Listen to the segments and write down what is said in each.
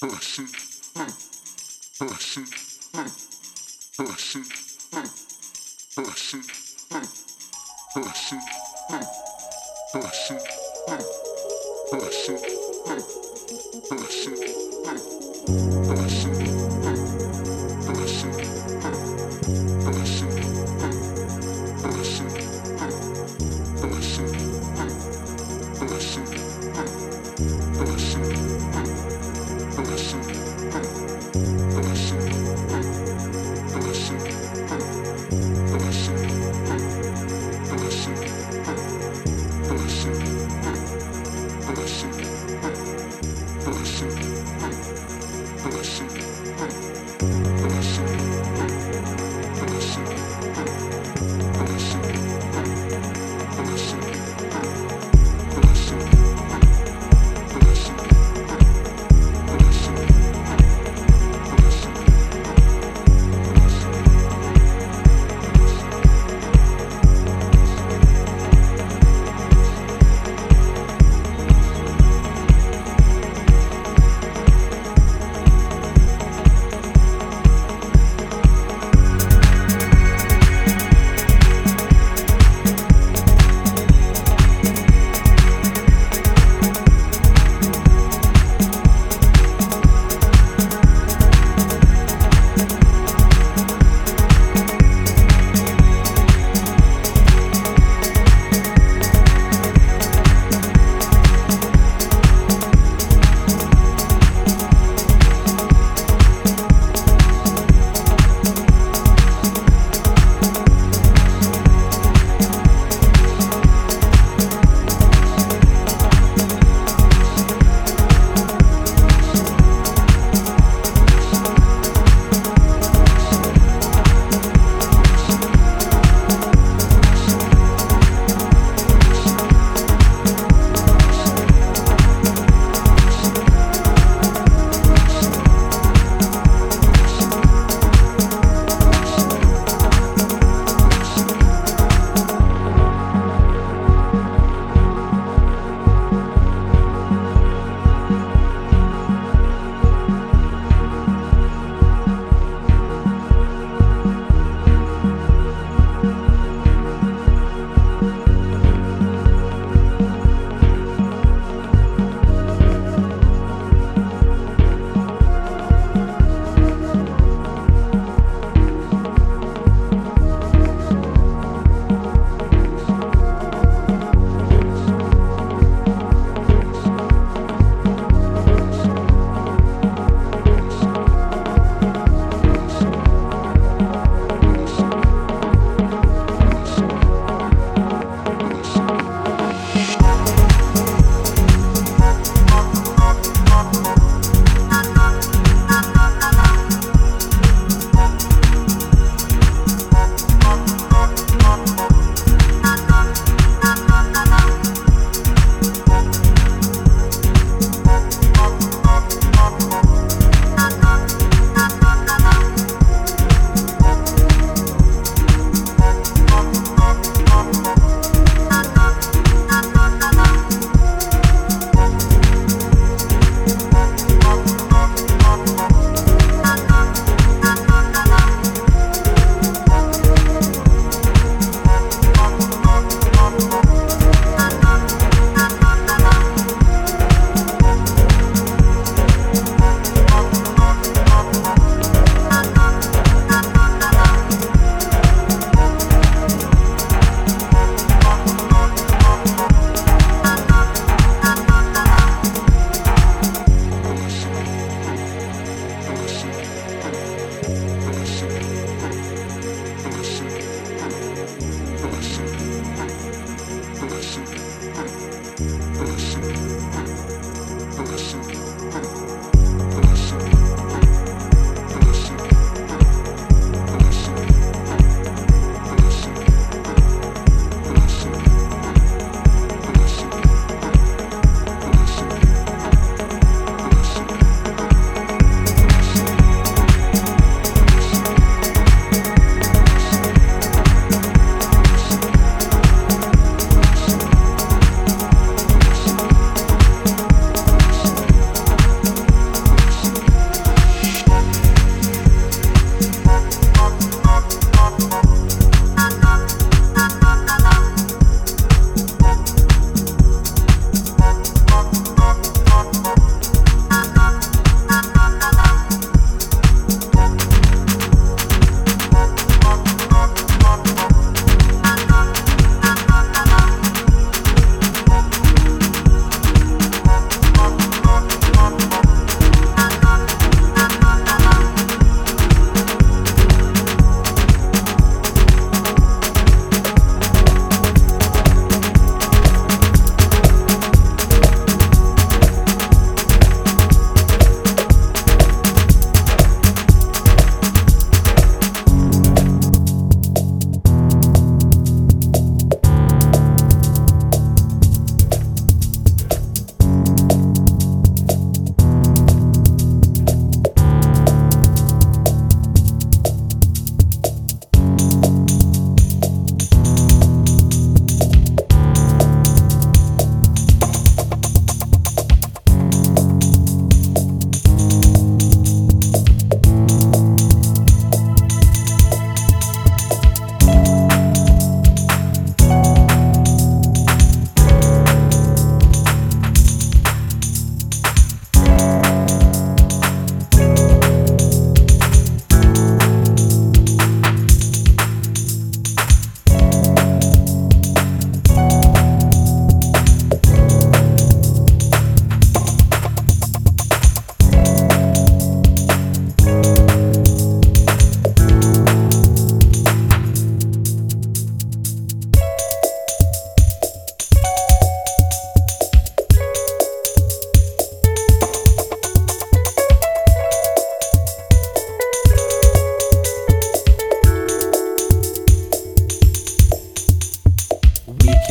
Pussy.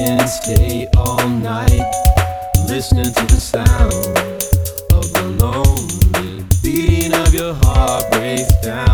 can stay all night listening to the sound of the lonely beating of your heart breaks down.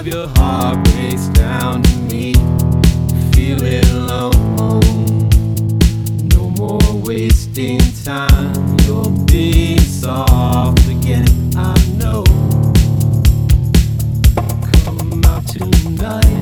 of your heart race down to me. Feeling alone, no more wasting time. You're being soft again, I know. Come out tonight.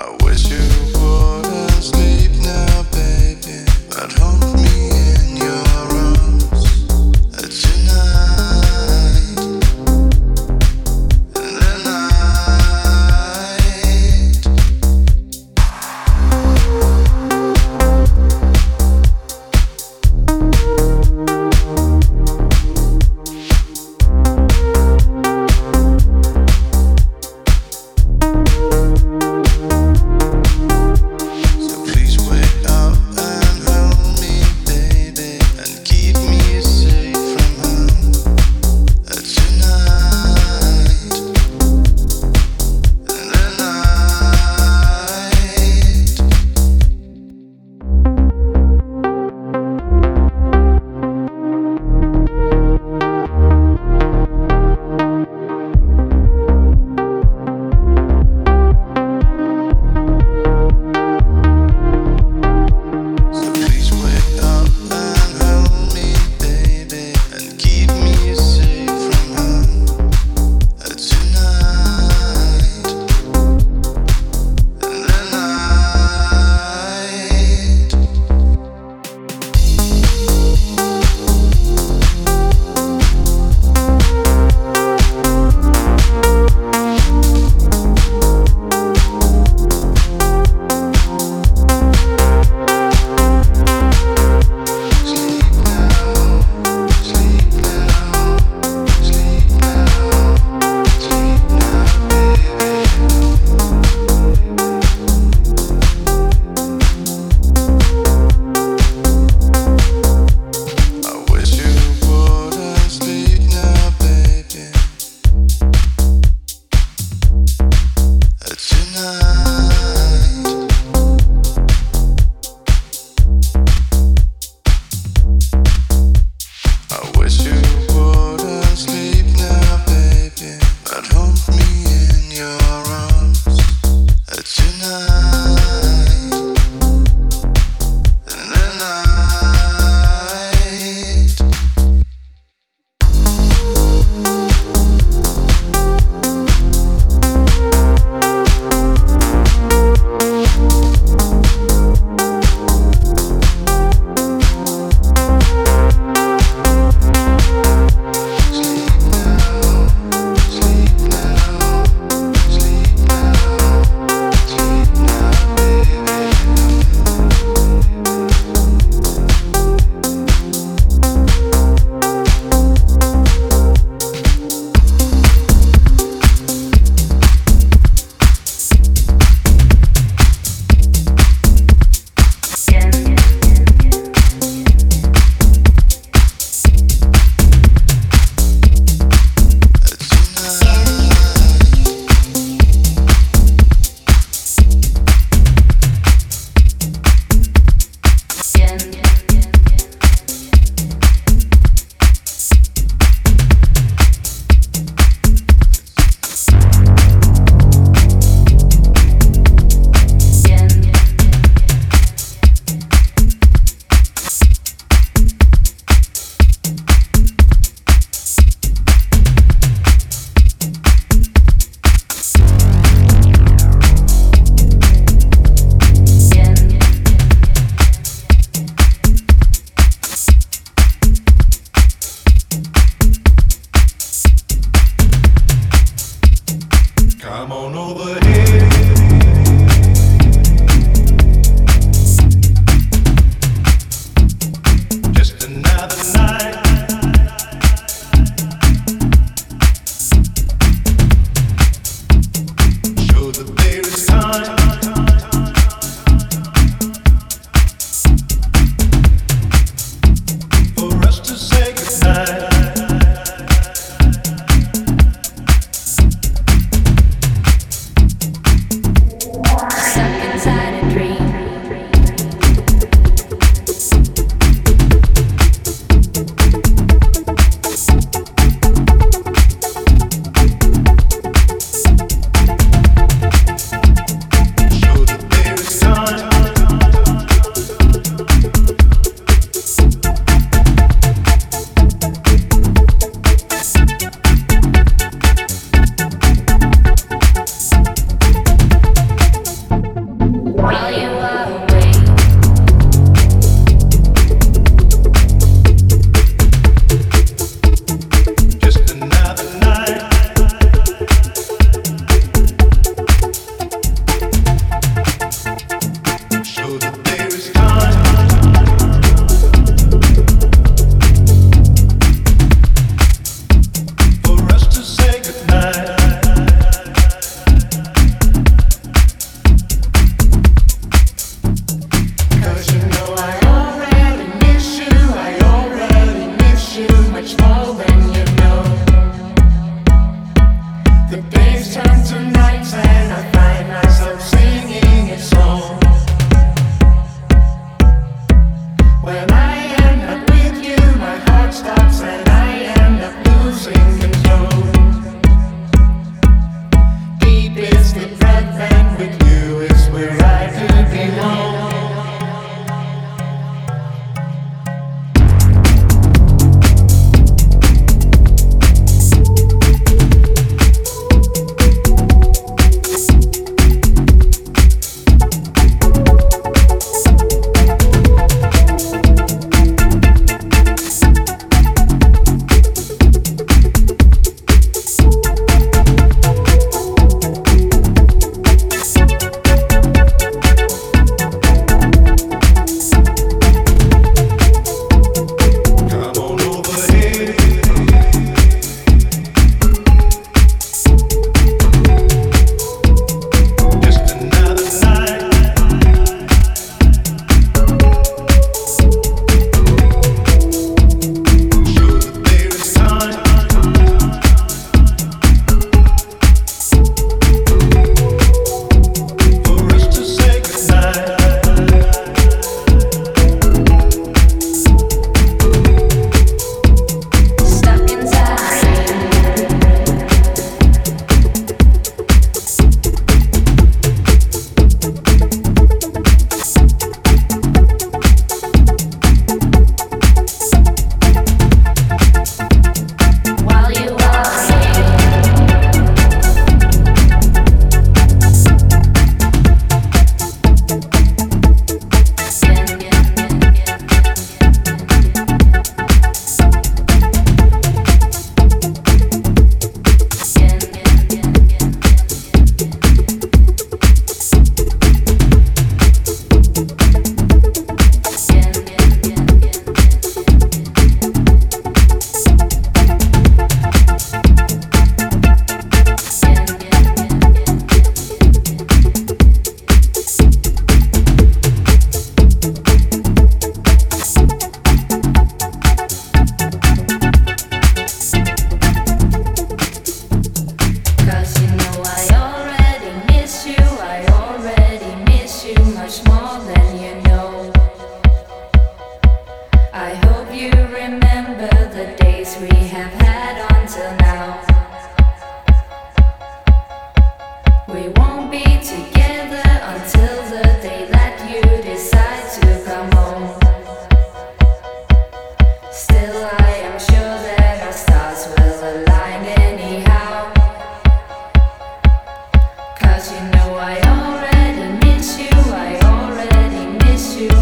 I wish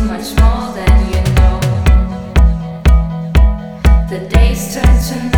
much more than you know. The days turn to night.